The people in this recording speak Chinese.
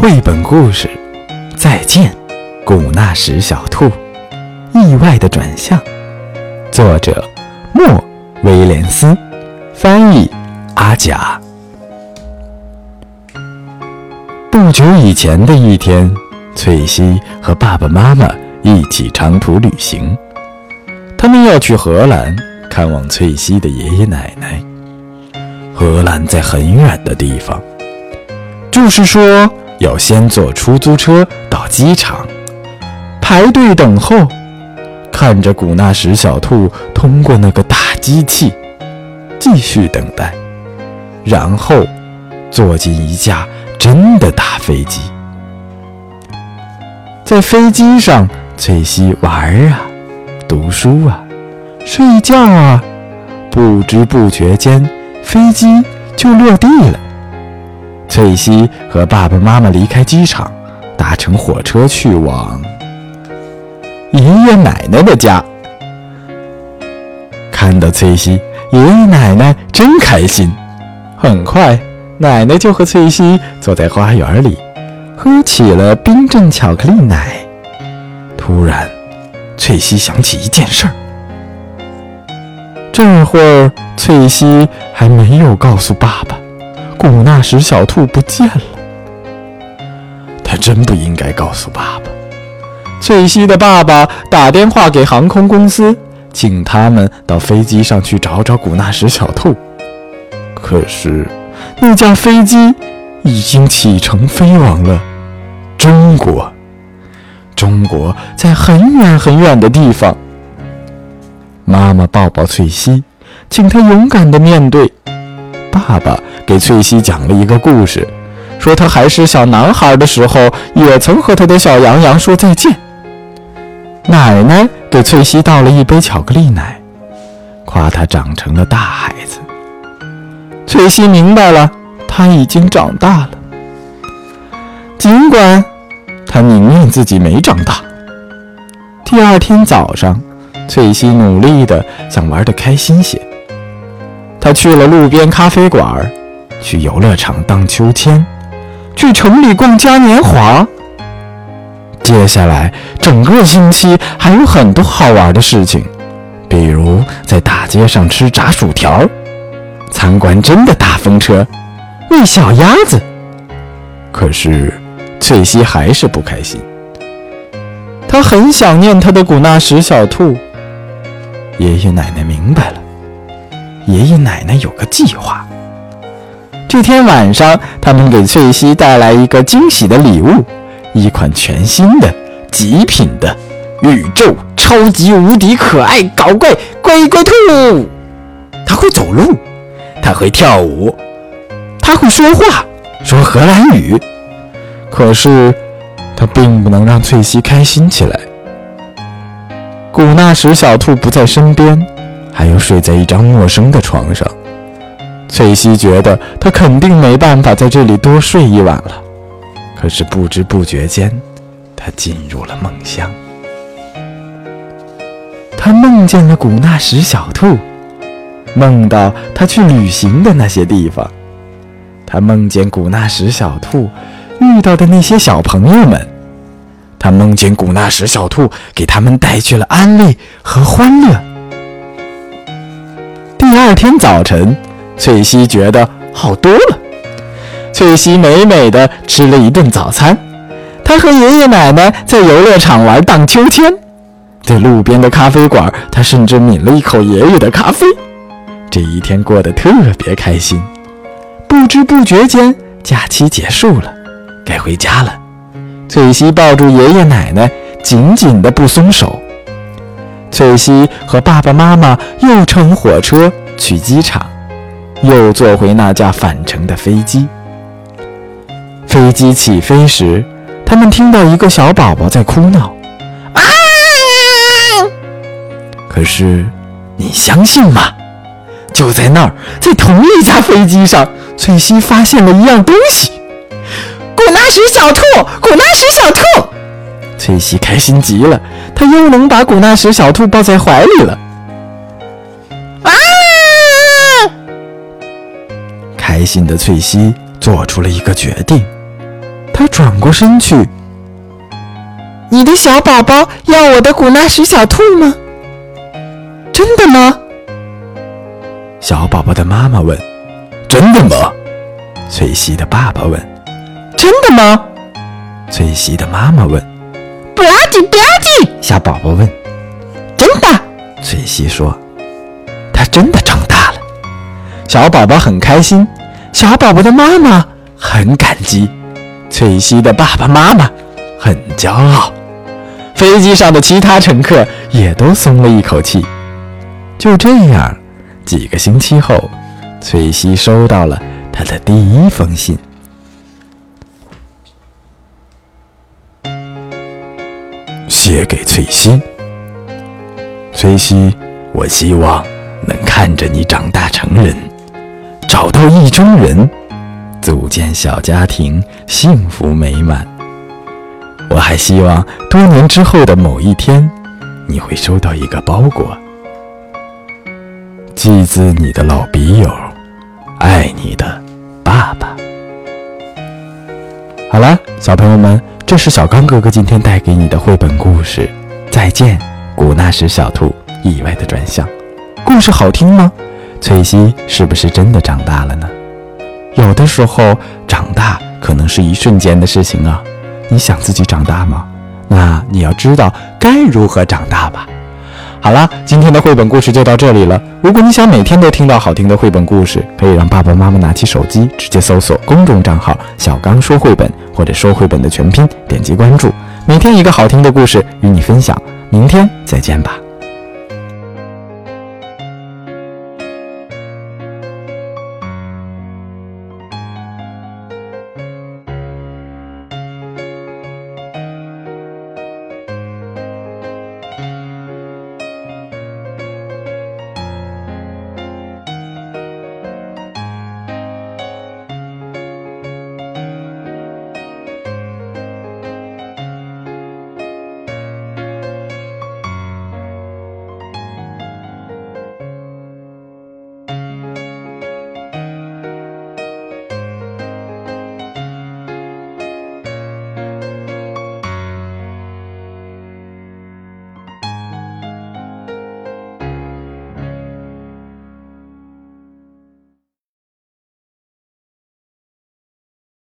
绘本故事《再见，古纳什小兔》，意外的转向，作者莫威廉斯，翻译阿甲。不久以前的一天，翠西和爸爸妈妈一起长途旅行，他们要去荷兰看望翠西的爷爷奶奶。荷兰在很远的地方，就是说要先坐出租车到机场，排队等候，看着古纳什小兔通过那个大机器，继续等待，然后坐进一架真的大飞机。在飞机上，翠西玩啊，读书啊，睡觉啊，不知不觉间。飞机就落地了。翠西和爸爸妈妈离开机场，搭乘火车去往爷爷奶奶的家。看到翠西，爷爷奶奶真开心。很快，奶奶就和翠西坐在花园里，喝起了冰镇巧克力奶。突然，翠西想起一件事儿。这会儿，翠西还没有告诉爸爸，古纳什小兔不见了。他真不应该告诉爸爸。翠西的爸爸打电话给航空公司，请他们到飞机上去找找古纳什小兔。可是，那架飞机已经启程飞往了中国。中国在很远很远的地方。妈妈抱抱翠西，请她勇敢地面对。爸爸给翠西讲了一个故事，说他还是小男孩的时候，也曾和他的小羊羊说再见。奶奶给翠西倒了一杯巧克力奶，夸他长成了大孩子。翠西明白了，他已经长大了，尽管他宁愿自己没长大。第二天早上。翠西努力的想玩的开心些。他去了路边咖啡馆，去游乐场荡秋千，去城里逛嘉年华。接下来整个星期还有很多好玩的事情，比如在大街上吃炸薯条，参观真的大风车，喂小鸭子。可是翠西还是不开心，她很想念她的古纳什小兔。爷爷奶奶明白了，爷爷奶奶有个计划。这天晚上，他们给翠西带来一个惊喜的礼物，一款全新的、极品的宇宙超级无敌可爱搞怪乖乖兔。它会走路，它会跳舞，它会说话，说荷兰语。可是，它并不能让翠西开心起来。古纳什小兔不在身边，还有睡在一张陌生的床上。翠西觉得他肯定没办法在这里多睡一晚了。可是不知不觉间，他进入了梦乡。他梦见了古纳什小兔，梦到他去旅行的那些地方。他梦见古纳什小兔遇到的那些小朋友们。他梦见古纳什小兔给他们带去了安慰和欢乐。第二天早晨，翠西觉得好多了。翠西美美的吃了一顿早餐。她和爷爷奶奶在游乐场玩荡秋千，在路边的咖啡馆，她甚至抿了一口爷爷的咖啡。这一天过得特别开心。不知不觉间，假期结束了，该回家了。翠西抱住爷爷奶奶，紧紧的不松手。翠西和爸爸妈妈又乘火车去机场，又坐回那架返程的飞机。飞机起飞时，他们听到一个小宝宝在哭闹，啊！可是，你相信吗？就在那儿，在同一架飞机上，翠西发现了一样东西。古纳什小兔，古纳什小兔，翠西开心极了，她又能把古纳什小兔抱在怀里了。开心的翠西做出了一个决定，她转过身去。你的小宝宝要我的古纳什小兔吗？真的吗？小宝宝的妈妈问。真的吗？翠西的爸爸问。真的吗？翠西的妈妈问。不要紧，不要紧。小宝宝问。真的？翠西说。他真的长大了。小宝宝很开心，小宝宝的妈妈很感激，翠西的爸爸妈妈很骄傲。飞机上的其他乘客也都松了一口气。就这样，几个星期后，翠西收到了她的第一封信。写给翠西，翠西，我希望能看着你长大成人，找到意中人，组建小家庭，幸福美满。我还希望多年之后的某一天，你会收到一个包裹，寄自你的老笔友，爱你的爸爸。好了，小朋友们，这是小刚哥哥今天带给你的绘本故事。再见，古纳什小兔意外的转向。故事好听吗？翠西是不是真的长大了呢？有的时候，长大可能是一瞬间的事情啊。你想自己长大吗？那你要知道该如何长大吧。好了，今天的绘本故事就到这里了。如果你想每天都听到好听的绘本故事，可以让爸爸妈妈拿起手机，直接搜索公众账号“小刚说绘本”或者“说绘本”的全拼，点击关注，每天一个好听的故事与你分享。明天再见吧。